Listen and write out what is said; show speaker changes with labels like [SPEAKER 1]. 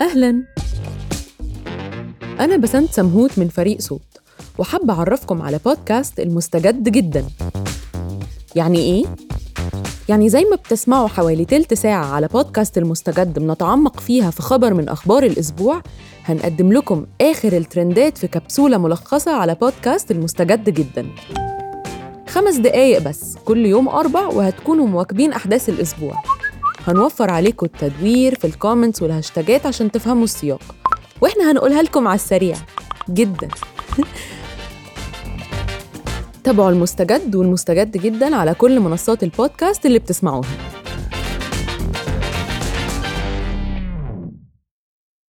[SPEAKER 1] أهلاً. أنا بسنت سمهوت من فريق صوت وحابة أعرفكم على بودكاست المستجد جدا. يعني إيه؟ يعني زي ما بتسمعوا حوالي تلت ساعة على بودكاست المستجد بنتعمق فيها في خبر من أخبار الأسبوع هنقدم لكم آخر الترندات في كبسولة ملخصة على بودكاست المستجد جدا. خمس دقايق بس كل يوم أربع وهتكونوا مواكبين أحداث الأسبوع. هنوفر عليكم التدوير في ال comments والهاشتاجات عشان تفهموا السياق. وإحنا هنقولها لكم على السريع. جدا. تابعوا المستجد والمستجد جدا على كل منصات البودكاست اللي بتسمعوها.